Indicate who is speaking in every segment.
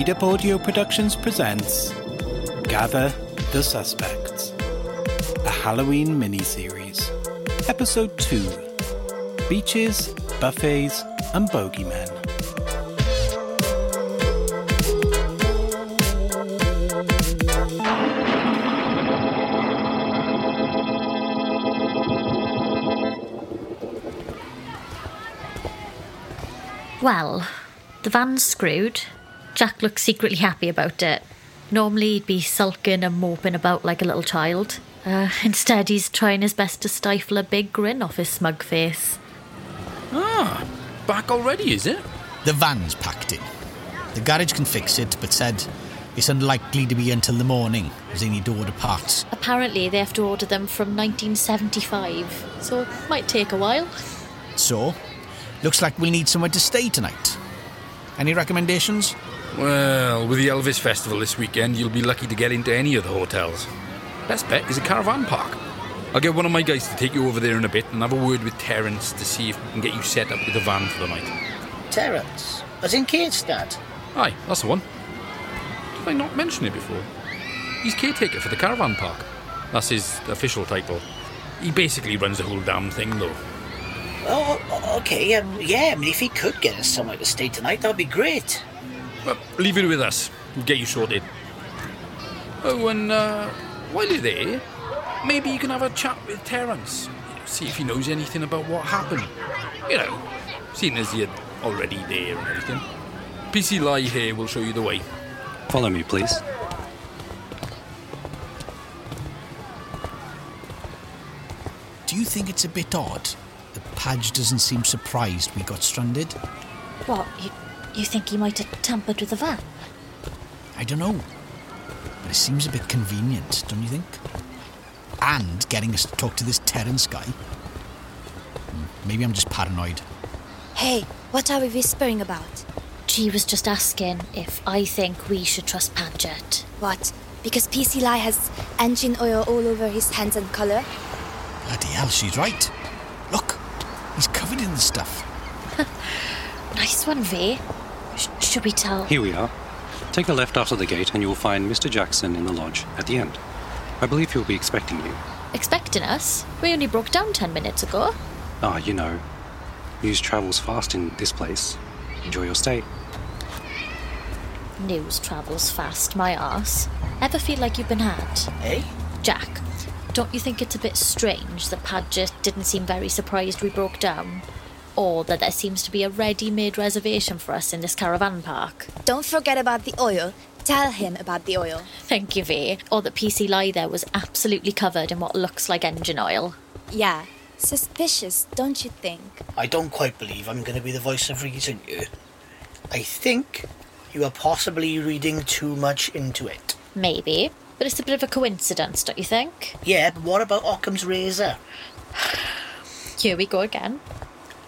Speaker 1: Made Up Audio Productions presents Gather the Suspects, a Halloween miniseries. Episode 2 Beaches, Buffets, and Bogeymen.
Speaker 2: Well, the van's screwed. Jack looks secretly happy about it. Normally he'd be sulking and moping about like a little child. Uh, instead, he's trying his best to stifle a big grin off his smug face.
Speaker 3: Ah, back already, is it?
Speaker 4: The van's packed in. The garage can fix it, but said it's unlikely to be until the morning, as they need to order parts.
Speaker 2: Apparently, they have to order them from 1975, so it might take a while.
Speaker 4: So, looks like we'll need somewhere to stay tonight. Any recommendations?
Speaker 3: Well, with the Elvis Festival this weekend, you'll be lucky to get into any of the hotels. Best bet is a caravan park. I'll get one of my guys to take you over there in a bit and have a word with Terence to see if we can get you set up with a van for the night.
Speaker 5: Terence, as in Kierstad.
Speaker 3: Aye, that's the one. Did I not mention it before? He's caretaker for the caravan park. That's his official title. He basically runs the whole damn thing, though.
Speaker 5: Oh, okay, um, yeah, I mean, if he could get us somewhere to stay tonight, that'd be great.
Speaker 3: Well, leave it with us. We'll get you sorted. Oh, and uh, while you're there, maybe you can have a chat with Terence. See if he knows anything about what happened. You know, seeing as you're already there and everything. PC Lie here will show you the way.
Speaker 6: Follow me, please.
Speaker 4: Do you think it's a bit odd that Padge doesn't seem surprised we got stranded?
Speaker 2: What, you, you think he might have tampered with the van?
Speaker 4: I don't know. But it seems a bit convenient, don't you think? And getting us to talk to this Terence guy. Hmm, Maybe I'm just paranoid.
Speaker 7: Hey, what are we whispering about?
Speaker 2: She was just asking if I think we should trust Padgett.
Speaker 7: What? Because PC Lai has engine oil all over his hands and collar?
Speaker 4: Bloody hell, she's right. Look, he's covered in the stuff.
Speaker 2: Nice one, V. Sh- should we tell?
Speaker 6: Here we are. Take a left after the gate, and you'll find Mr. Jackson in the lodge at the end. I believe he'll be expecting you.
Speaker 2: Expecting us? We only broke down ten minutes ago.
Speaker 6: Ah, you know, news travels fast in this place. Enjoy your stay.
Speaker 2: News travels fast, my ass. Ever feel like you've been had?
Speaker 5: Eh?
Speaker 2: Jack, don't you think it's a bit strange that Padgett didn't seem very surprised we broke down? Or that there seems to be a ready made reservation for us in this caravan park?
Speaker 7: Don't forget about the oil. Tell him about the oil.
Speaker 2: Thank you, V. Or that PC Lie there was absolutely covered in what looks like engine oil.
Speaker 7: Yeah. Suspicious, don't you think?
Speaker 5: I don't quite believe I'm going to be the voice of reason here. I think you are possibly reading too much into it.
Speaker 2: Maybe. But it's a bit of a coincidence, don't you think?
Speaker 5: Yeah, but what about Occam's razor?
Speaker 2: Here we go again.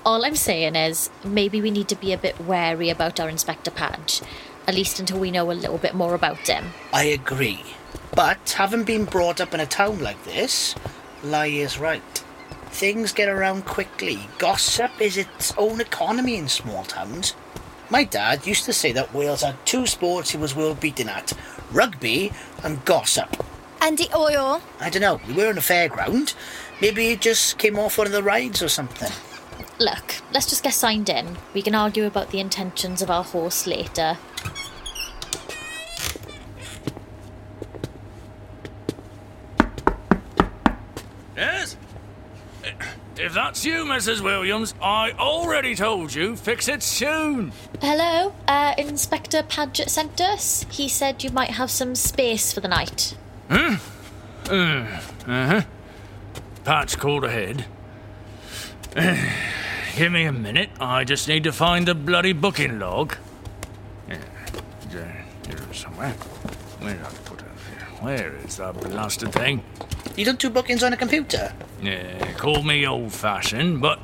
Speaker 2: All I'm saying is, maybe we need to be a bit wary about our Inspector Padge, at least until we know a little bit more about him.
Speaker 5: I agree. But having been brought up in a town like this, Lie is right. Things get around quickly. Gossip is its own economy in small towns. My dad used to say that Wales had two sports he was well beaten at rugby and gossip.
Speaker 7: And the oil?
Speaker 5: I don't know, we were in a fairground. Maybe he just came off one of the rides or something.
Speaker 2: Look, let's just get signed in. We can argue about the intentions of our horse later.
Speaker 8: Yes? If that's you, Mrs. Williams, I already told you, fix it soon.
Speaker 2: Hello, uh, Inspector Padgett sent us. He said you might have some space for the night.
Speaker 8: Uh-huh. Padge called ahead. Give me a minute, I just need to find the bloody booking log. Yeah, there, here somewhere. Where did I put it here? Where is that blasted thing?
Speaker 5: You done two bookings on a computer?
Speaker 8: Yeah, call me old fashioned, but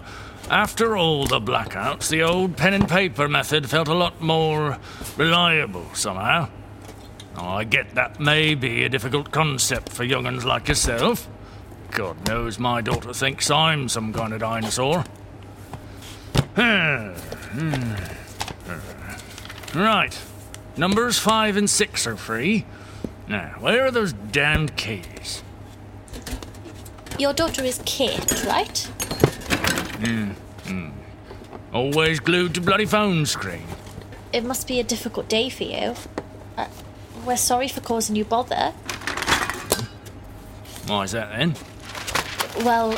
Speaker 8: after all the blackouts, the old pen and paper method felt a lot more reliable somehow. I get that may be a difficult concept for young'uns like yourself. God knows my daughter thinks I'm some kind of dinosaur. Hmm. right. Numbers five and six are free. Now, where are those damned keys?
Speaker 2: Your daughter is Kate, right? Hmm, hmm.
Speaker 8: Always glued to bloody phone screen.
Speaker 2: It must be a difficult day for you. Uh, we're sorry for causing you bother.
Speaker 8: Why is that then?
Speaker 2: Well,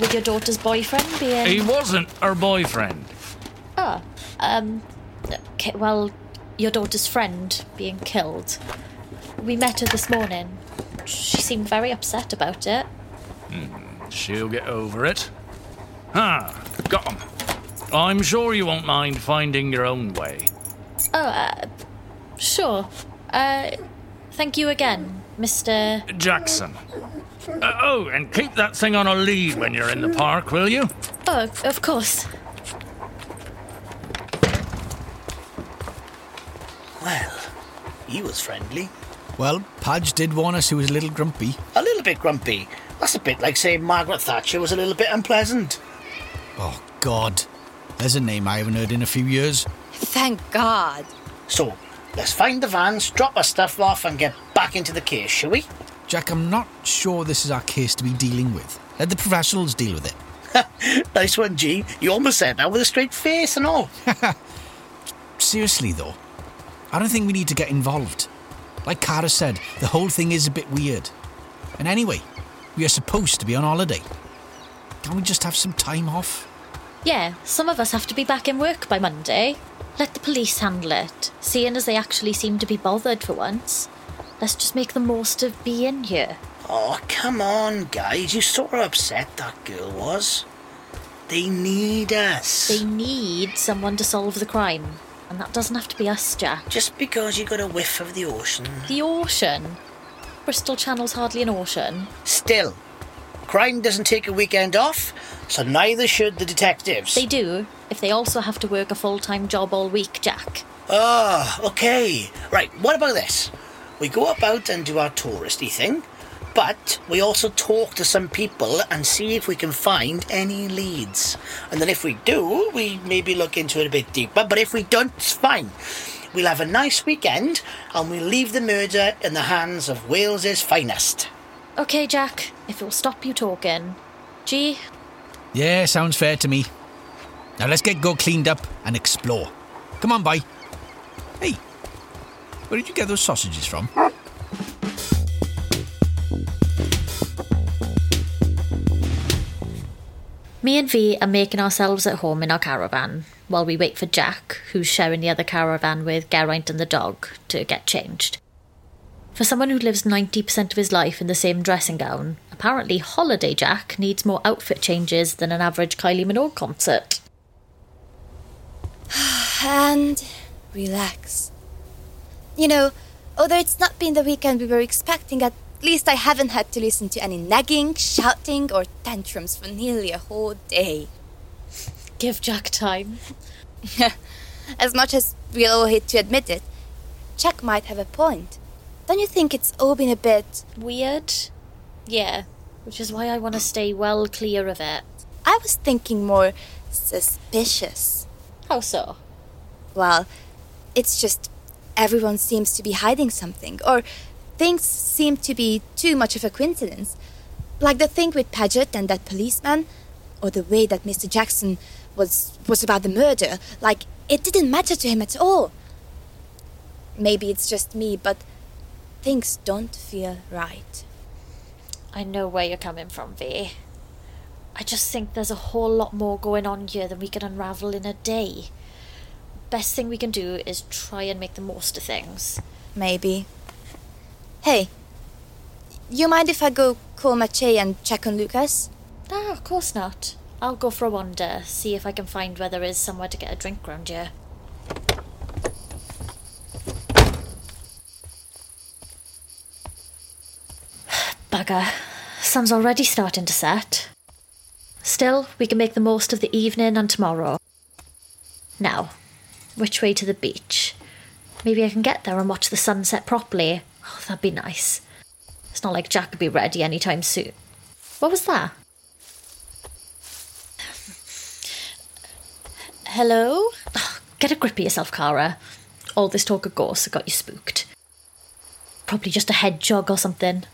Speaker 2: with your daughter's boyfriend being.
Speaker 8: He wasn't her boyfriend.
Speaker 2: Oh, um, okay, well, your daughter's friend being killed. We met her this morning. She seemed very upset about it.
Speaker 8: She'll get over it. Ah, got 'em. I'm sure you won't mind finding your own way.
Speaker 2: Oh, uh, sure. Uh, thank you again, Mr.
Speaker 8: Jackson. Uh, oh, and keep that thing on a lead when you're in the park, will you?
Speaker 2: Oh, of course.
Speaker 5: Well, he was friendly.
Speaker 4: Well, Padge did warn us he was a little grumpy.
Speaker 5: A little bit grumpy. That's a bit like saying Margaret Thatcher was a little bit unpleasant.
Speaker 4: Oh, God. There's a name I haven't heard in a few years.
Speaker 7: Thank God.
Speaker 5: So, let's find the vans, drop our stuff off, and get back into the case, shall we?
Speaker 4: Jack, I'm not sure this is our case to be dealing with. Let the professionals deal with it.
Speaker 5: Nice one, G. You almost said that with a straight face and all.
Speaker 4: Seriously, though, I don't think we need to get involved. Like Cara said, the whole thing is a bit weird. And anyway, we are supposed to be on holiday. Can't we just have some time off?
Speaker 2: Yeah, some of us have to be back in work by Monday. Let the police handle it, seeing as they actually seem to be bothered for once. Let's just make the most of being here.
Speaker 5: Oh, come on, guys. You saw how upset that girl was. They need us.
Speaker 2: They need someone to solve the crime. And that doesn't have to be us, Jack.
Speaker 5: Just because you got a whiff of the ocean.
Speaker 2: The ocean. Bristol Channel's hardly an ocean.
Speaker 5: Still, crime doesn't take a weekend off, so neither should the detectives.
Speaker 2: They do, if they also have to work a full time job all week, Jack.
Speaker 5: Ah, okay. Right, what about this? We go about and do our touristy thing, but we also talk to some people and see if we can find any leads. And then if we do, we maybe look into it a bit deeper, but if we don't, it's fine. We'll have a nice weekend and we'll leave the murder in the hands of Wales's finest.
Speaker 2: Okay, Jack, if it'll stop you talking. Gee,
Speaker 4: Yeah, sounds fair to me. Now let's get go cleaned up and explore. Come on, bye. Hey, where did you get those sausages from?
Speaker 2: Me and V are making ourselves at home in our caravan while we wait for Jack, who's sharing the other caravan with Geraint and the dog, to get changed. For someone who lives 90% of his life in the same dressing gown, apparently Holiday Jack needs more outfit changes than an average Kylie Minogue concert.
Speaker 7: And relax. You know, although it's not been the weekend we were expecting, at least I haven't had to listen to any nagging, shouting, or tantrums for nearly a whole day.
Speaker 2: Give Jack time.
Speaker 7: As much as we'll all hate to admit it, Jack might have a point. Don't you think it's all been a bit.
Speaker 2: Weird? Yeah, which is why I want to stay well clear of it.
Speaker 7: I was thinking more suspicious.
Speaker 2: How so?
Speaker 7: Well, it's just everyone seems to be hiding something, or things seem to be too much of a coincidence. Like the thing with Padgett and that policeman, or the way that Mr. Jackson was was about the murder. Like it didn't matter to him at all. Maybe it's just me, but things don't feel right.
Speaker 2: I know where you're coming from, V. I just think there's a whole lot more going on here than we can unravel in a day. Best thing we can do is try and make the most of things.
Speaker 7: Maybe. Hey, you mind if I go call Mache and check on Lucas?
Speaker 2: Ah, of course not. I'll go for a wander, see if I can find where there is somewhere to get a drink round here. Bugger. Sun's already starting to set. Still, we can make the most of the evening and tomorrow. Now, which way to the beach? Maybe I can get there and watch the sunset properly. Oh, that'd be nice. It's not like Jack would be ready anytime soon. What was that? Hello? Oh, get a grip of yourself, Cara. all this talk of ghosts got you spooked. Probably just a hedgehog or something.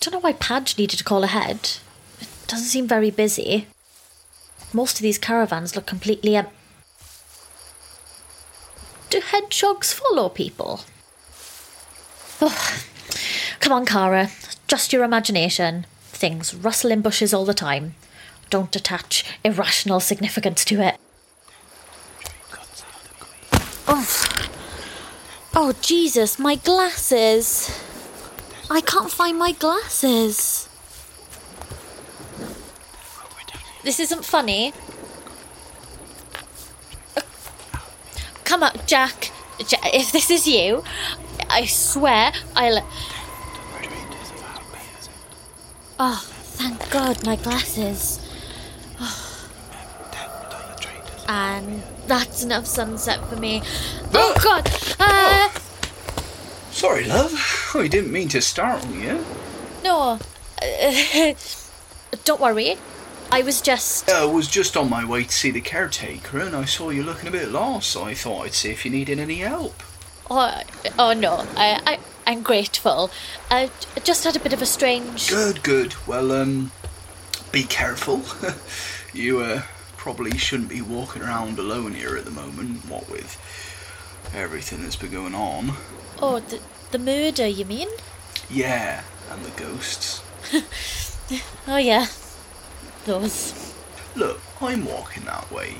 Speaker 2: Don't know why Padge needed to call ahead. It doesn't seem very busy. Most of these caravans look completely empty. Do hedgehogs follow people? Oh, come on, Cara. Just your imagination. Things rustle in bushes all the time. Don't attach irrational significance to it. Oh, oh Jesus, my glasses. I can't find my glasses. This isn't funny. Come on, Jack. Ja if this is you, I swear I'll. Oh, thank God, my glasses. Oh. And that's enough sunset for me. Oh God! Uh,
Speaker 9: Sorry, love. We didn't mean to startle you.
Speaker 2: no. Uh, don't worry. I was just.
Speaker 9: I was just on my way to see the caretaker and I saw you looking a bit lost, so I thought I'd see if you needed any help.
Speaker 2: Oh, oh no. I, I, I'm grateful. I just had a bit of a strange.
Speaker 9: Good, good. Well, um, be careful. you, uh, probably shouldn't be walking around alone here at the moment, what with everything that's been going on.
Speaker 2: Oh, the, the murder, you mean?
Speaker 9: Yeah, and the ghosts.
Speaker 2: Oh, yeah. Those
Speaker 9: Look, I'm walking that way.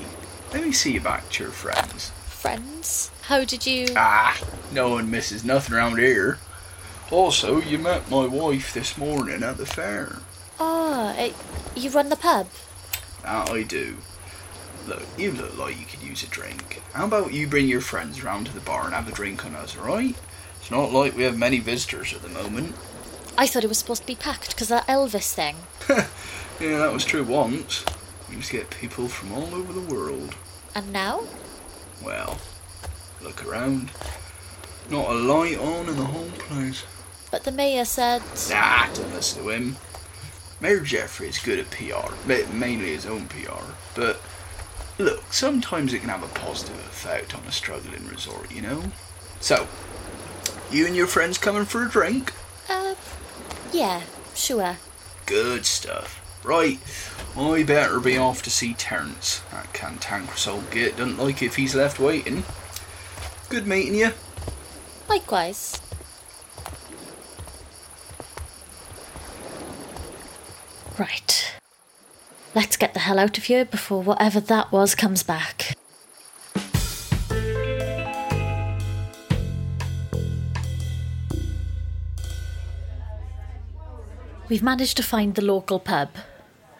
Speaker 9: Let me see you back to your friends.
Speaker 2: friends. How did you.
Speaker 9: Ah, no one misses nothing around here. Also, you met my wife this morning at the fair.
Speaker 2: Oh, uh, you run the pub?
Speaker 9: That I do. Look, you look like you could use a drink. How about you bring your friends round to the bar and have a drink on us, alright? It's not like we have many visitors at the moment.
Speaker 2: I thought it was supposed to be packed because that Elvis thing.
Speaker 9: Yeah, that was true once. We used to get people from all over the world.
Speaker 2: And now?
Speaker 9: Well, look around. Not a light on in the whole place.
Speaker 2: But the mayor said.
Speaker 9: Nah, don't listen to him. Mayor Jeffrey is good at PR, mainly his own PR. But look, sometimes it can have a positive effect on a struggling resort, you know. So, you and your friends coming for a drink?
Speaker 2: Uh, yeah, sure.
Speaker 9: Good stuff. Right, I better be off to see Terence. That cantankerous old git doesn't like if he's left waiting. Good meeting you.
Speaker 2: Likewise. Right. Let's get the hell out of here before whatever that was comes back. We've managed to find the local pub,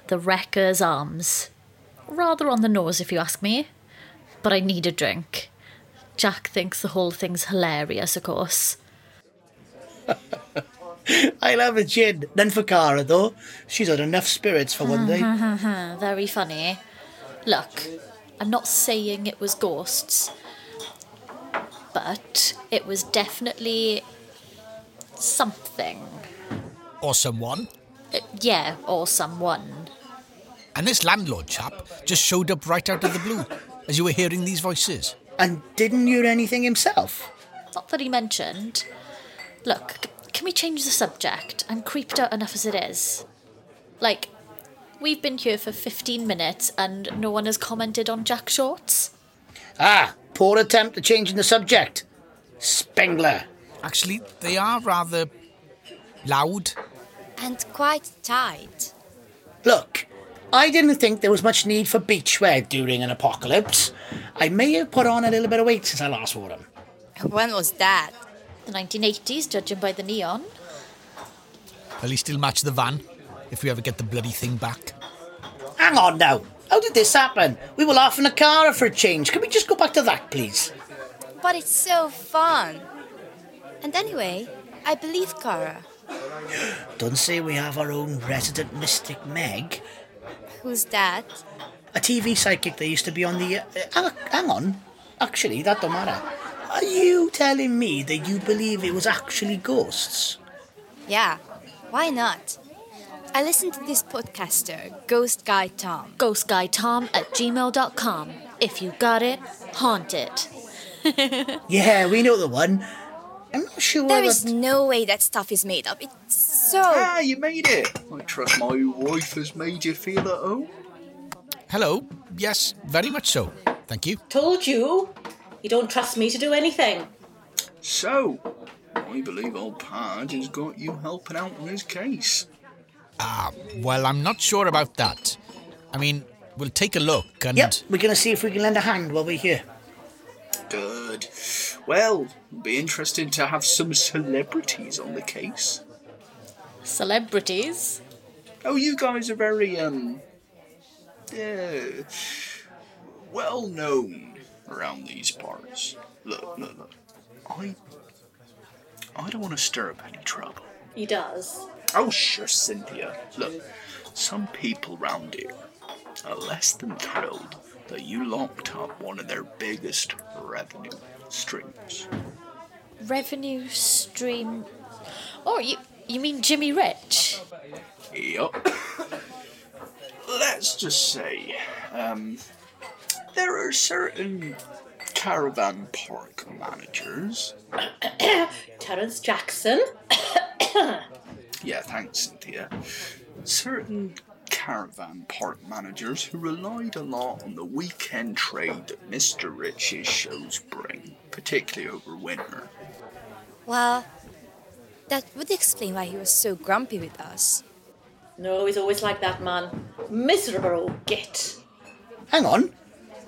Speaker 2: the Wrecker's Arms. Rather on the nose, if you ask me. But I need a drink. Jack thinks the whole thing's hilarious, of course.
Speaker 5: I'll have a gin. None for Cara, though. She's had enough spirits for one day.
Speaker 2: Very funny. Look, I'm not saying it was ghosts, but it was definitely something.
Speaker 4: Or someone.
Speaker 2: Uh, yeah, or someone.
Speaker 4: And this landlord chap just showed up right out of the blue as you were hearing these voices.
Speaker 5: And didn't hear anything himself.
Speaker 2: Not that he mentioned. Look, can we change the subject? I'm creeped out enough as it is. Like, we've been here for 15 minutes and no one has commented on Jack Shorts.
Speaker 5: Ah, poor attempt at changing the subject. Spengler.
Speaker 4: Actually, they are rather loud.
Speaker 7: And quite tight.
Speaker 5: Look, I didn't think there was much need for beachwear during an apocalypse. I may have put on a little bit of weight since I last wore them.
Speaker 7: When was that?
Speaker 2: The 1980s, judging by the neon.
Speaker 4: At least he'll match the van if we ever get the bloody thing back.
Speaker 5: Hang on now. How did this happen? We were laughing at Cara for a change. Can we just go back to that, please?
Speaker 7: But it's so fun. And anyway, I believe Cara.
Speaker 5: Don't say we have our own resident mystic Meg.
Speaker 7: Who's that?
Speaker 5: A TV psychic that used to be on the. Uh, uh, hang on. Actually, that don't matter. Are you telling me that you believe it was actually ghosts?
Speaker 7: Yeah, why not? I listened to this podcaster, Ghost Guy Tom.
Speaker 2: Ghost Guy Tom at gmail.com. If you got it, haunt it.
Speaker 5: Yeah, we know the one. I'm not sure
Speaker 7: There is
Speaker 5: that...
Speaker 7: is no way that stuff is made up. It's so.
Speaker 9: Ah, you made it. I trust my wife has made you feel at home.
Speaker 4: Hello. Yes, very much so. Thank you.
Speaker 10: Told you. You don't trust me to do anything.
Speaker 9: So, I believe old Padge has got you helping out on his case.
Speaker 4: Ah, well, I'm not sure about that. I mean, we'll take a look and.
Speaker 5: Yep, we're going to see if we can lend a hand while we're here.
Speaker 9: Good. Well, it'll be interesting to have some celebrities on the case.
Speaker 2: Celebrities?
Speaker 9: Oh, you guys are very, um, uh, well known around these parts. Look, look, look. I, I don't want to stir up any trouble.
Speaker 10: He does.
Speaker 9: Oh, sure, Cynthia. Look, some people round here are less than thrilled that you locked up one of their biggest revenue streams.
Speaker 2: Revenue stream. Oh, you you mean Jimmy Rich?
Speaker 9: Yup. Let's just say, um, there are certain caravan park managers.
Speaker 10: Terence Jackson.
Speaker 9: Yeah, thanks, Cynthia. Certain caravan park managers who relied a lot on the weekend trade that Mr. Rich's shows bring, particularly over winter.
Speaker 7: Well, that would explain why he was so grumpy with us.
Speaker 10: No, he's always like that man. Miserable old git.
Speaker 5: Hang on.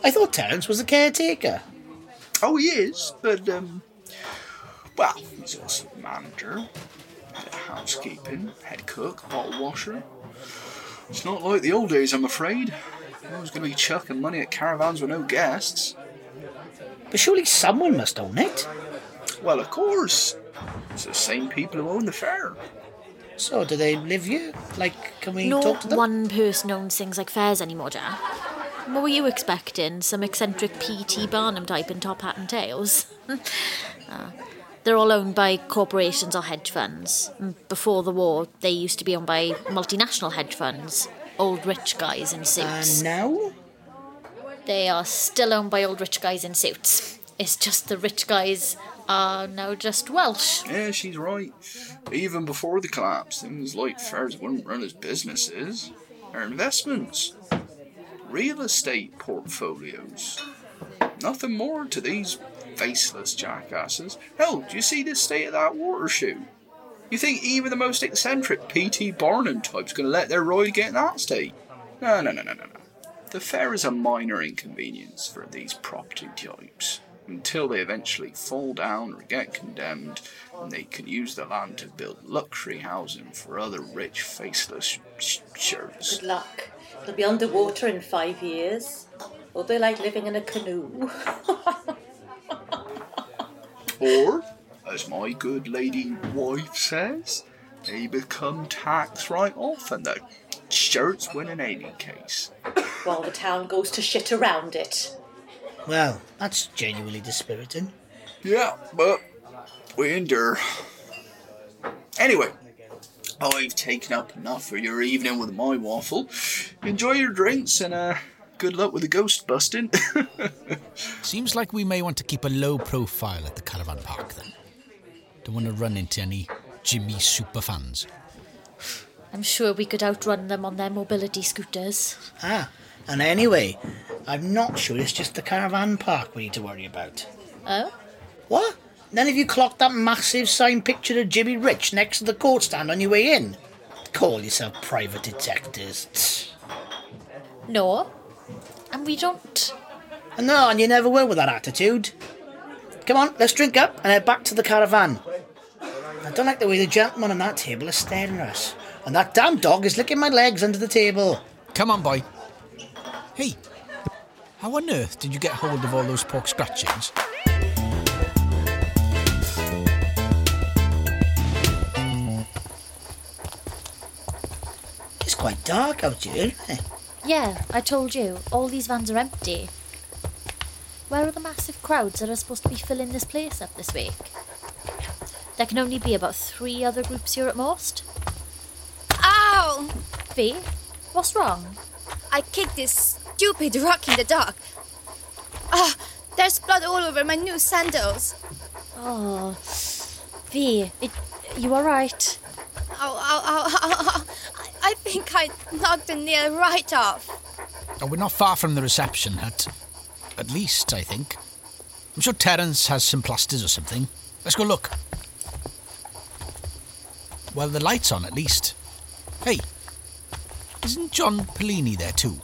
Speaker 5: I thought Terence was a caretaker.
Speaker 9: Oh, he is, but, um, well, he's also the manager, head of housekeeping, head cook, bottle washer. It's not like the old days, I'm afraid. I was going to be chucking money at caravans with no guests.
Speaker 5: But surely someone must own it.
Speaker 9: Well, of course. It's the same people who own the fair.
Speaker 5: So, do they live here? Like, can we
Speaker 2: No
Speaker 5: talk to them?
Speaker 2: one person owns things like fairs anymore, Jack. What were you expecting? Some eccentric P.T. Barnum type in top hat and tails? Uh, they're all owned by corporations or hedge funds. Mm, Before the war, they used to be owned by multinational hedge funds. Old rich guys in suits.
Speaker 5: And now?
Speaker 2: They are still owned by old rich guys in suits. It's just the rich guys Uh, are now just Welsh.
Speaker 9: Yeah, she's right. Even before the collapse, things like fairs wouldn't run as businesses. They're investments. Real estate portfolios. Nothing more to these faceless jackasses. Hell, do you see the state of that water chute? You think even the most eccentric P.T. Barnum type's going to let their ride get in that state? No, no, no, no, no, no. The fair is a minor inconvenience for these property types until they eventually fall down or get condemned and they can use the land to build luxury housing for other rich, faceless sh- shirts.
Speaker 10: Good luck. They'll be underwater in five years. Or they like living in a canoe.
Speaker 9: Or, as my good lady wife says, they become tax write off and the shirts win in any case.
Speaker 10: While the town goes to shit around it.
Speaker 5: Well, that's genuinely dispiriting.
Speaker 9: Yeah, but we endure. Anyway, I've taken up enough for your evening with my waffle. Enjoy your drinks and uh, good luck with the ghost busting.
Speaker 4: Seems like we may want to keep a low profile at the caravan park then. Don't want to run into any Jimmy super fans.
Speaker 2: I'm sure we could outrun them on their mobility scooters.
Speaker 5: Ah, and anyway, I'm not sure it's just the caravan park we need to worry about.
Speaker 2: Oh?
Speaker 5: What? None of you clocked that massive signed picture of Jimmy Rich next to the court stand on your way in? Call yourself private detectives.
Speaker 2: No. And we don't.
Speaker 5: No, and you never will with that attitude. Come on, let's drink up and head back to the caravan. I don't like the way the gentleman on that table is staring at us. And that damn dog is licking my legs under the table.
Speaker 4: Come on, boy. Hey, how on earth did you get hold of all those pork scratchings?
Speaker 5: It's quite dark out here, isn't it?
Speaker 2: Yeah, I told you, all these vans are empty. Where are the massive crowds that are supposed to be filling this place up this week? There can only be about three other groups here at most.
Speaker 7: Ow!
Speaker 2: V, what's wrong?
Speaker 7: I kicked this stupid rock in the dock. Ah, there's blood all over my new sandals.
Speaker 2: Oh, V, it, you all right?
Speaker 7: Ow, ow, ow, ow, ow. I- I think I knocked the nail right off.
Speaker 4: Oh, we're not far from the reception hut. At least, I think. I'm sure Terence has some plasters or something. Let's go look. Well, the light's on at least. Hey, isn't John Pellini there too?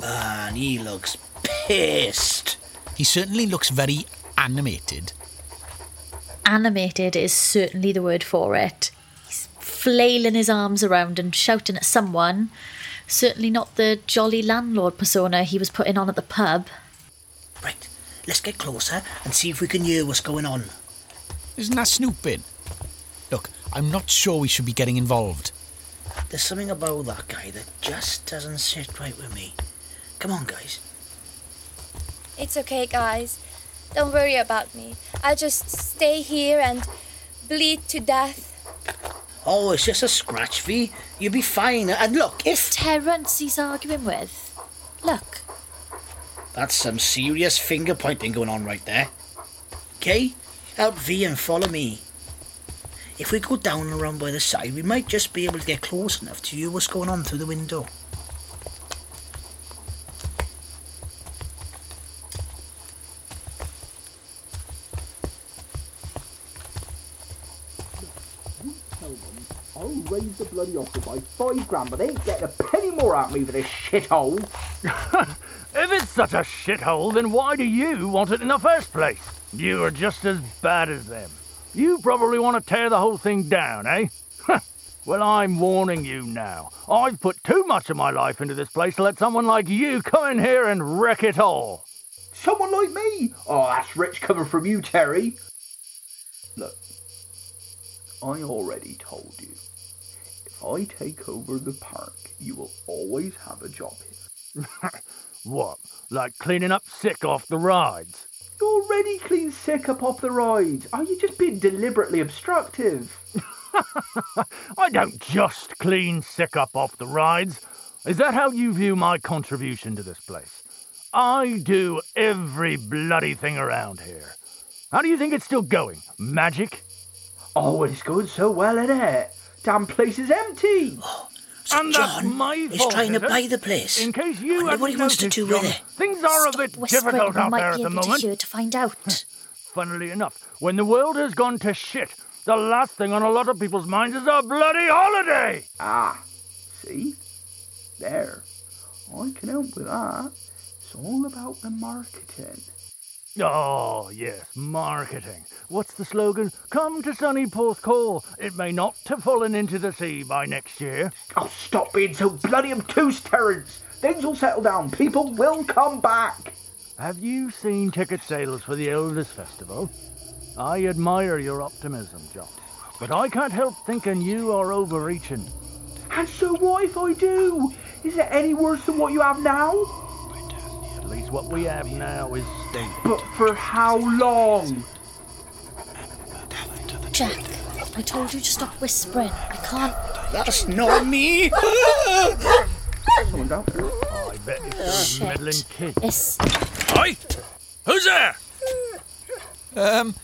Speaker 5: Man, he looks pissed.
Speaker 4: He certainly looks very animated.
Speaker 2: Animated is certainly the word for it. He's flailing his arms around and shouting at someone. Certainly not the jolly landlord persona he was putting on at the pub.
Speaker 5: Right, let's get closer and see if we can hear what's going on.
Speaker 4: Isn't that snooping? Look, I'm not sure we should be getting involved.
Speaker 5: There's something about that guy that just doesn't sit right with me. Come on, guys.
Speaker 7: It's okay, guys. Don't worry about me. I'll just stay here and bleed to death.
Speaker 5: Oh, it's just a scratch, V. You'll be fine. And look, if
Speaker 2: Terence he's arguing with. Look,
Speaker 5: that's some serious finger pointing going on right there. Okay, help V and follow me. If we go down and around by the side, we might just be able to get close enough to hear what's going on through the window.
Speaker 9: I'll raise the bloody offer by five grand, but they ain't getting a penny more out of me for this shithole.
Speaker 8: If it's such a shithole, then why do you want it in the first place? You are just as bad as them. You probably want to tear the whole thing down, eh? well, I'm warning you now. I've put too much of my life into this place to let someone like you come in here and wreck it all.
Speaker 9: Someone like me? Oh, that's rich coming from you, Terry. Look, I already told you. I take over the park, you will always have a job here.
Speaker 8: What, like cleaning up sick off the rides?
Speaker 9: You already clean sick up off the rides. Oh, Are you just being deliberately obstructive?
Speaker 8: I don't just clean sick up off the rides. Is that how you view my contribution to this place? I do every bloody thing around here. How do you think it's still going? Magic?
Speaker 9: Oh, it's going so well, isn't it? Damn place is empty.
Speaker 5: So
Speaker 8: And that's
Speaker 5: John
Speaker 8: my
Speaker 5: is
Speaker 8: fault,
Speaker 5: trying to
Speaker 8: it?
Speaker 5: buy the place.
Speaker 8: In case you
Speaker 5: Wonder
Speaker 8: haven't
Speaker 5: what he wants to
Speaker 8: noticed,
Speaker 5: do with it.
Speaker 8: things are a bit difficult out there at
Speaker 2: be
Speaker 8: the
Speaker 2: able to
Speaker 8: moment.
Speaker 2: hear to find out.
Speaker 8: Funnily enough, when the world has gone to shit, the last thing on a lot of people's minds is a bloody holiday.
Speaker 9: Ah, see? There. I can help with that. It's all about the marketing.
Speaker 8: Oh, yes, marketing. What's the slogan? Come to sunny Porthcawl. It may not have fallen into the sea by next year.
Speaker 9: Oh, stop being so bloody obtuse, Terence. Things will settle down. People will come back.
Speaker 8: Have you seen ticket sales for the Elvis Festival? I admire your optimism, John. But I can't help thinking you are overreaching.
Speaker 9: And so what if I do? Is it any worse than what you have now?
Speaker 8: At least what we have now is state.
Speaker 9: But for how long?
Speaker 2: Jack, I told you to stop whispering. I can't.
Speaker 5: That's not me.
Speaker 9: Someone down there.
Speaker 8: I bet it's
Speaker 2: Shit.
Speaker 8: a meddling kid.
Speaker 2: It's
Speaker 3: Hi! Who's there?
Speaker 4: Um,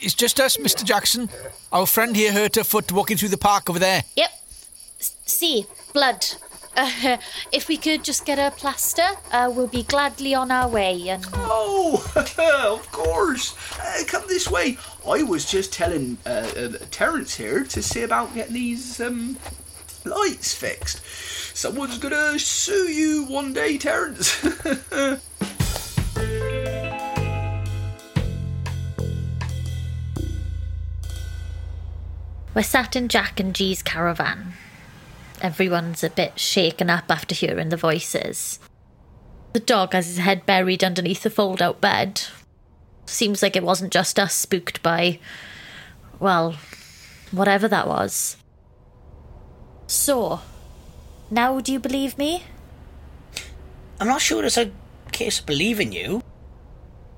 Speaker 4: it's just us, Mr. Jackson. Our friend here hurt her foot walking through the park over there.
Speaker 2: Yep. See, blood. Uh, if we could just get a plaster, uh, we'll be gladly on our way. And
Speaker 9: Oh, of course. Uh, come this way. I was just telling uh, uh, Terence here to see about getting these um, lights fixed. Someone's gonna sue you one day, Terence.
Speaker 2: we're sat in Jack and G's caravan. Everyone's a bit shaken up after hearing the voices. The dog has his head buried underneath the fold out bed. Seems like it wasn't just us spooked by. well, whatever that was. So, now do you believe me?
Speaker 5: I'm not sure it's a case of believing you.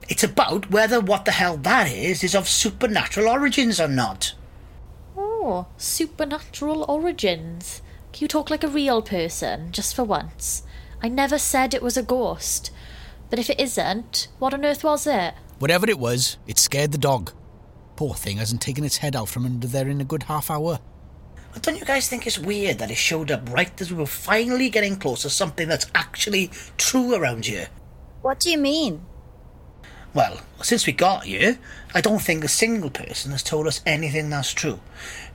Speaker 5: It's about whether what the hell that is is of supernatural origins or not.
Speaker 2: Oh, supernatural origins. Can you talk like a real person, just for once? I never said it was a ghost. But if it isn't, what on earth was it?
Speaker 4: Whatever it was, it scared the dog. Poor thing hasn't taken its head out from under there in a good half hour.
Speaker 5: But don't you guys think it's weird that it showed up right as we were finally getting close to something that's actually true around here?
Speaker 7: What do you mean?
Speaker 5: Well, since we got here, I don't think a single person has told us anything that's true.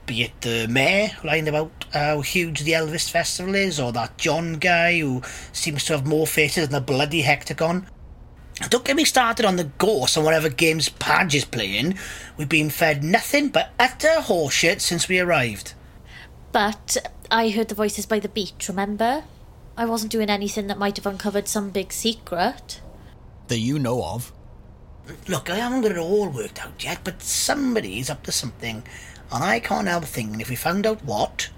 Speaker 5: Be it the mayor lying about how huge the Elvis Festival is, or that John guy who seems to have more faces than a bloody hectagon. Don't get me started on the ghosts and whatever games Padge is playing. We've been fed nothing but utter horseshit since we arrived.
Speaker 2: But I heard the voices by the beach, remember? I wasn't doing anything that might have uncovered some big secret.
Speaker 4: That you know of.
Speaker 5: Look, I haven't got it all worked out yet, but somebody's up to something, and I can't help thinking if we found out what,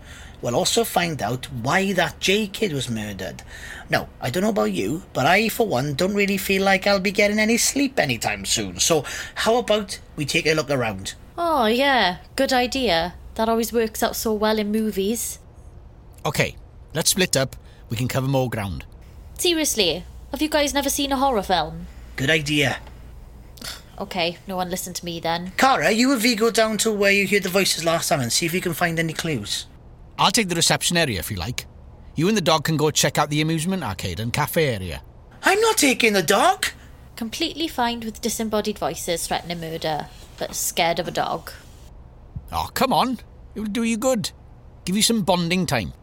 Speaker 5: we'll also find out why that J kid was murdered. Now, I don't know about you, but I, for one, don't really feel like I'll be getting any sleep anytime soon, so how about we take a look around?
Speaker 2: Oh, yeah, good idea. That always works out so well in movies.
Speaker 4: Okay, let's split up. We can cover more ground.
Speaker 2: Seriously, have you guys never seen a horror film?
Speaker 5: Good idea.
Speaker 2: Okay, no one listened to me then.
Speaker 5: Cara, you and V go down to where you heard the voices last time and see if you can find any clues.
Speaker 4: I'll take the reception area if you like. You and the dog can go check out the amusement arcade and cafe area.
Speaker 5: I'm not taking the dog!
Speaker 2: Completely fine with disembodied voices threatening murder, but scared of a dog.
Speaker 4: Oh, come on. It will do you good. Give you some bonding time.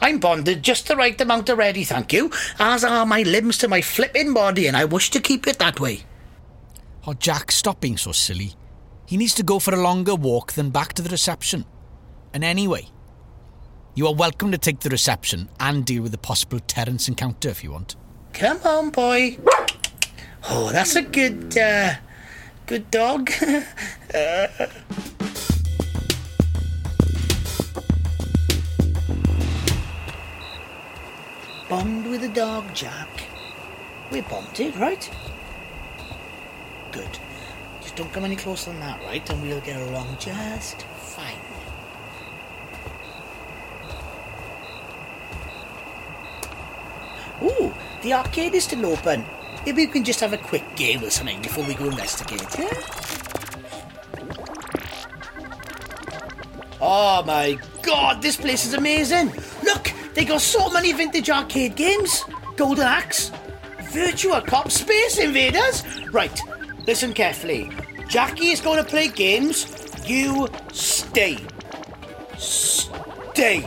Speaker 5: I'm bonded just the right amount already, thank you, as are my limbs to my flipping body, and I wish to keep it that way.
Speaker 4: Oh, Jack, stop being so silly. He needs to go for a longer walk than back to the reception. And anyway, you are welcome to take the reception and deal with the possible Terence encounter if you want.
Speaker 5: Come on, boy. Oh, that's a good, uh, good dog. uh. Bond with a dog, Jack. We're bonded, right? Good. Just don't come any closer than that, right? And we'll get along just fine. Ooh, the arcade is still open. Maybe we can just have a quick game or something before we go investigate, yeah? Oh my god, this place is amazing! Look, they got so many vintage arcade games. Golden Axe, Virtua Cop, Space Invaders. Right, listen carefully. Jackie is going to play games. You stay. Stay.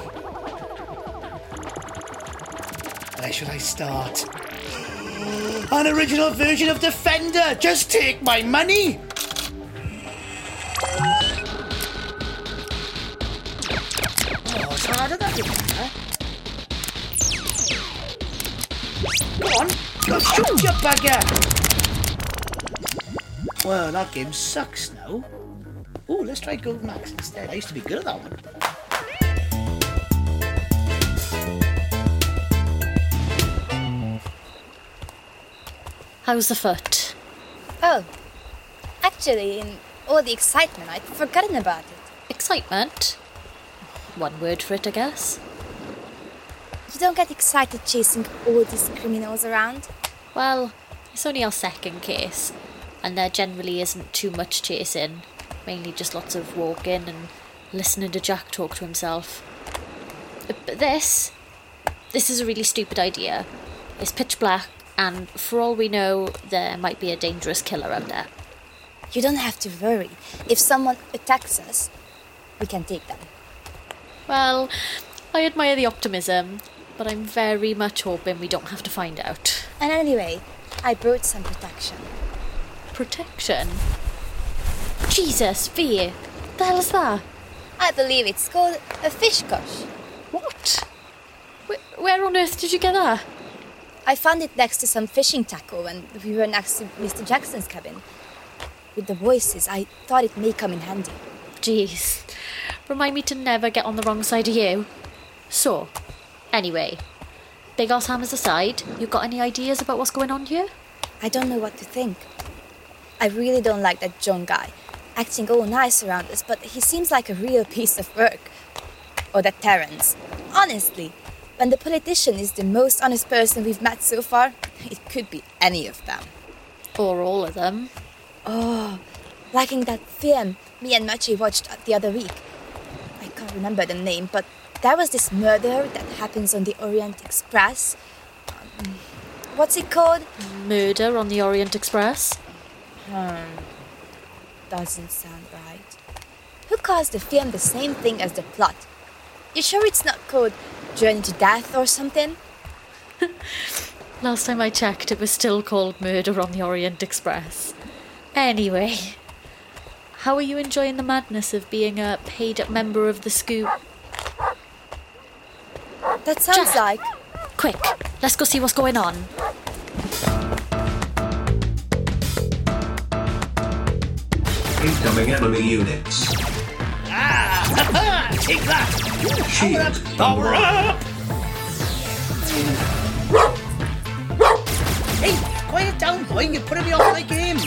Speaker 5: Where should I start? An original version of Defender. Just take my money. Oh, it's harder than on, go shoot your bugger! Well, that game sucks now. Ooh, let's try Golden Axe instead. I used to be good at that one.
Speaker 2: How's the foot?
Speaker 7: Oh, actually, in all the excitement, I'd forgotten about it.
Speaker 2: Excitement? One word for it, I guess.
Speaker 7: You don't get excited chasing all these criminals around.
Speaker 2: Well, it's only our second case, and there generally isn't too much chasing. Mainly just lots of walking and listening to Jack talk to himself. But this, this is a really stupid idea. It's pitch black, and for all we know, there might be a dangerous killer out there.
Speaker 7: You don't have to worry. If someone attacks us, we can take them.
Speaker 2: Well, I admire the optimism, but I'm very much hoping we don't have to find out.
Speaker 7: And anyway, I brought some protection.
Speaker 2: Protection? Jesus, V, the hell is that?
Speaker 7: I believe it's called a fish cosh.
Speaker 2: What? Where, where on earth did you get that?
Speaker 7: I found it next to some fishing tackle when we were next to Mr. Jackson's cabin. With the voices, I thought it may come in handy.
Speaker 2: Jeez. Remind me to never get on the wrong side of you. So, anyway, big ass hammers aside, you got any ideas about what's going on here?
Speaker 7: I don't know what to think. I really don't like that John guy, acting all nice around us, but he seems like a real piece of work. Or that Terence. Honestly, when the politician is the most honest person we've met so far, it could be any of them.
Speaker 2: Or all of them.
Speaker 7: Oh, like in that film me and Machi watched the other week. I can't remember the name, but there was this murder that happens on the Orient Express. Um, what's it called?
Speaker 2: Murder on the Orient Express.
Speaker 7: Hmm. Doesn't sound right. Who calls the film the same thing as the plot? You sure it's not called Journey to Death or something?
Speaker 2: Last time I checked, it was still called Murder on the Orient Express. Anyway, how are you enjoying the madness of being a paid up member of the scoop?
Speaker 7: That sounds
Speaker 2: Jack.
Speaker 7: like.
Speaker 2: Quick, let's go see what's going on.
Speaker 11: Incoming enemy units.
Speaker 5: Ah, take that!
Speaker 11: Shield
Speaker 5: Power up! Hey, quiet down, boy. You're putting me off my game.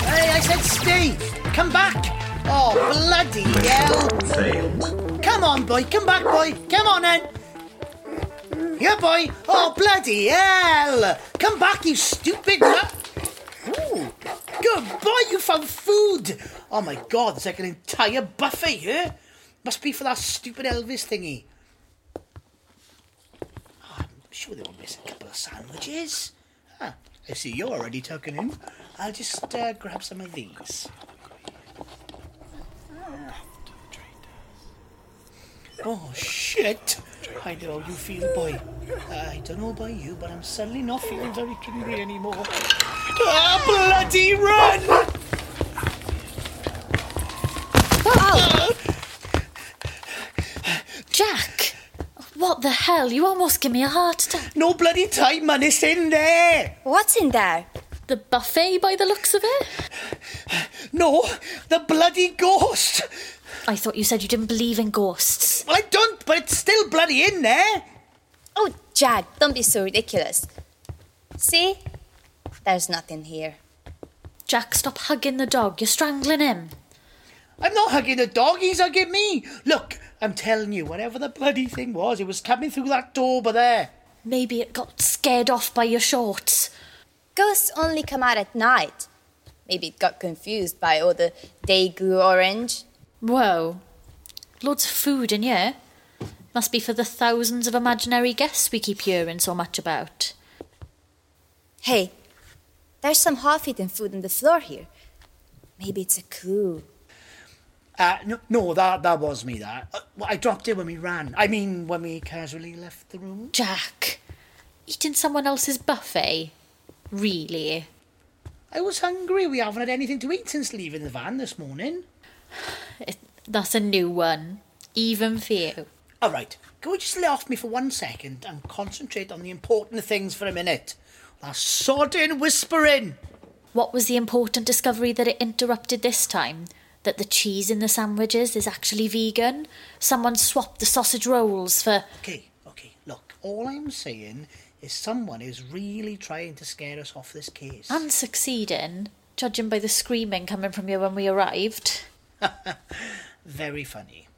Speaker 5: Hey, I said stay. Come back. Oh, bloody hell.
Speaker 11: failed.
Speaker 5: Come on, boy. Come back, boy. Come on, then. Yeah, boy. Oh, bloody hell. Come back, you stupid nut. Ooh, good boy, you found food. Oh my god, there's like an entire buffet here. Must be for that stupid Elvis thingy. Oh, I'm sure they will miss a couple of sandwiches. Huh, I see you're already tucking in. I'll just uh, grab some of these. Oh shit! I know how you feel, boy. I don't know about you, but I'm suddenly not feeling very hungry anymore. Ah, bloody run!
Speaker 2: Jack! What the hell? You almost give me a heart attack.
Speaker 5: No bloody time, man. It's in there.
Speaker 7: What's in there?
Speaker 2: The buffet by the looks of it?
Speaker 5: No, the bloody ghost.
Speaker 2: I thought you said you didn't believe in ghosts.
Speaker 5: Well, I don't, but it's still bloody in there.
Speaker 7: Oh, Jack, don't be so ridiculous. See? There's nothing here.
Speaker 2: Jack, stop hugging the dog. You're strangling him.
Speaker 5: I'm not hugging the dog. He's hugging me. Look, I'm telling you, whatever the bloody thing was, it was coming through that door over there.
Speaker 2: Maybe it got scared off by your shorts.
Speaker 7: Ghosts only come out at night. Maybe it got confused by all the Day-Glo orange.
Speaker 2: Whoa. Loads of food in here. Must be for the thousands of imaginary guests we keep hearing so much about.
Speaker 7: Hey, there's some half-eaten food on the floor here. Maybe it's a clue.
Speaker 5: Uh, no, no, that that was me. That uh, I dropped it when we ran. I mean, when we casually left the room.
Speaker 2: Jack, eating someone else's buffet? Really?
Speaker 5: I was hungry. We haven't had anything to eat since leaving the van this morning.
Speaker 2: It, that's a new one. Even for you.
Speaker 5: All right, can we just lay off me for one second and concentrate on the important things for a minute? That sodding whispering.
Speaker 2: What was the important discovery that it interrupted this time? That the cheese in the sandwiches is actually vegan? Someone swapped the sausage rolls for.
Speaker 5: Okay, okay. Look, all I'm saying is someone is really trying to scare us off this case.
Speaker 2: and succeeding, judging by the screaming coming from you when we arrived.
Speaker 5: Very funny.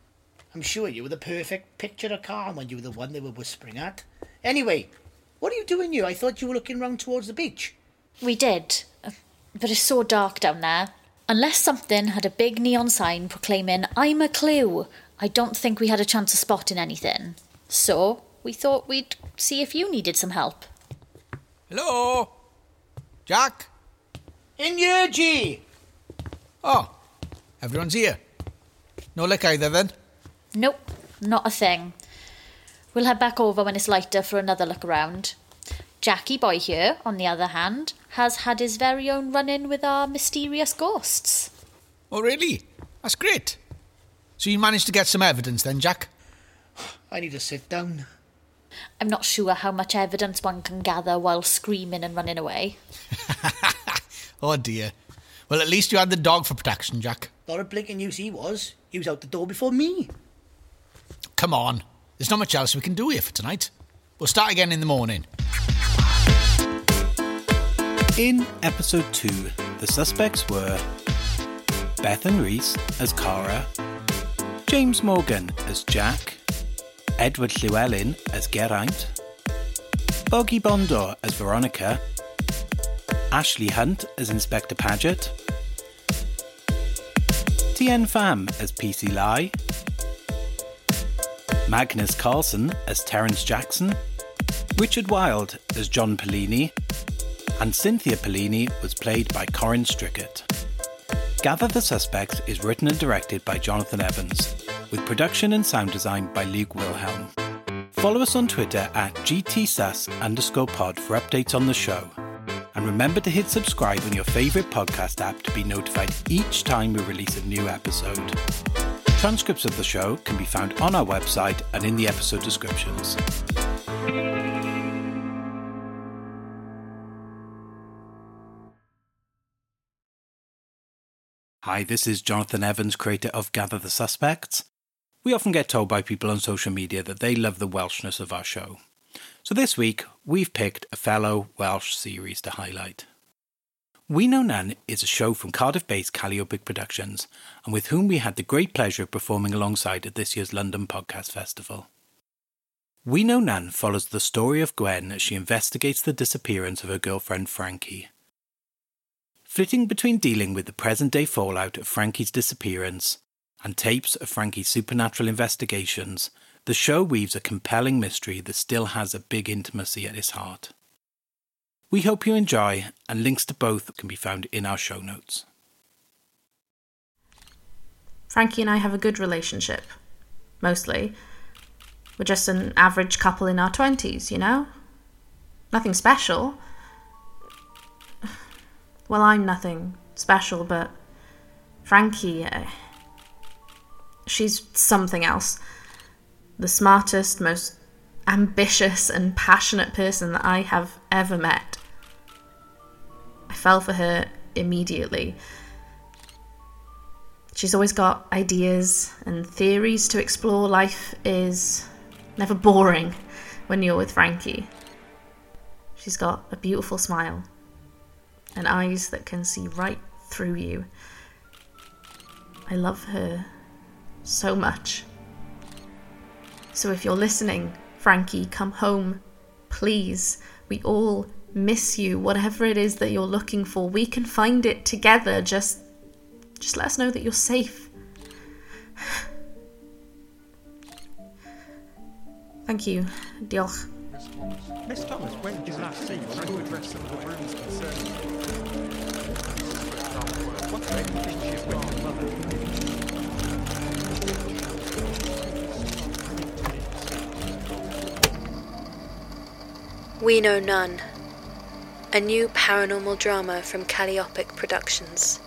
Speaker 5: I'm sure you were the perfect picture of calm when you were the one they were whispering at. Anyway, what are you doing here? I thought you were looking round towards the beach.
Speaker 2: We did, uh, but it's so dark down there. Unless something had a big neon sign proclaiming, I'm a clue, I don't think we had a chance of spotting anything. So, we thought we'd see if you needed some help.
Speaker 4: Hello? Jack?
Speaker 5: In here, G.
Speaker 4: Oh, everyone's here. No lick either then?
Speaker 2: Nope, not a thing. We'll head back over when it's lighter for another look around. Jackie Boy here, on the other hand, has had his very own run in with our mysterious ghosts.
Speaker 4: Oh, really? That's great. So you managed to get some evidence then, Jack?
Speaker 5: I need to sit down.
Speaker 2: I'm not sure how much evidence one can gather while screaming and running away.
Speaker 4: Oh dear. Well, at least you had the dog for protection, Jack.
Speaker 5: Not a blinking use he was. He was out the door before me.
Speaker 4: Come on. There's not much else we can do here for tonight. We'll start again in the morning.
Speaker 1: In episode 2, the suspects were Bethan Rees as Cara, James Morgan as Jack, Edward Llewellyn as Geraint, Boggy Bondor as Veronica, Ashley Hunt as Inspector Padgett, Tien Pham as PC Lai, Magnus Carlson as Terence Jackson, Richard Wilde as John Pellini, and Cynthia Pellini was played by Corin Strickett. Gather the Suspects is written and directed by Jonathan Evans, with production and sound design by Luke Wilhelm. Follow us on Twitter at GTSUS underscore pod for updates on the show. And remember to hit subscribe on your favourite podcast app to be notified each time we release a new episode. Transcripts of the show can be found on our website and in the episode descriptions. Hi, this is Jonathan Evans, creator of Gather the Suspects. We often get told by people on social media that they love the Welshness of our show. So this week, we've picked a fellow Welsh series to highlight. We Know None is a show from Cardiff based Calliopic Productions, and with whom we had the great pleasure of performing alongside at this year's London Podcast Festival. We Know None follows the story of Gwen as she investigates the disappearance of her girlfriend Frankie. Flitting between dealing with the present day fallout of Frankie's disappearance and tapes of Frankie's supernatural investigations, the show weaves a compelling mystery that still has a big intimacy at its heart. We hope you enjoy, and links to both can be found in our show notes.
Speaker 12: Frankie and I have a good relationship. Mostly. We're just an average couple in our 20s, you know? Nothing special. Well, I'm nothing special, but Frankie, uh, she's something else. The smartest, most ambitious, and passionate person that I have ever met. I fell for her immediately. She's always got ideas and theories to explore. Life is never boring when you're with Frankie. She's got a beautiful smile and eyes that can see right through you. I love her so much. So if you're listening, Frankie, come home, please. We all miss you. Whatever it is that you're looking for, we can find it together. Just just let us know that you're safe. Thank you. Diolch.
Speaker 13: Miss Thomas, when did you last see trying to address some of the rumours concerning you? What's the relationship with your mother?
Speaker 14: We Know None, a new paranormal drama from Calliopic Productions.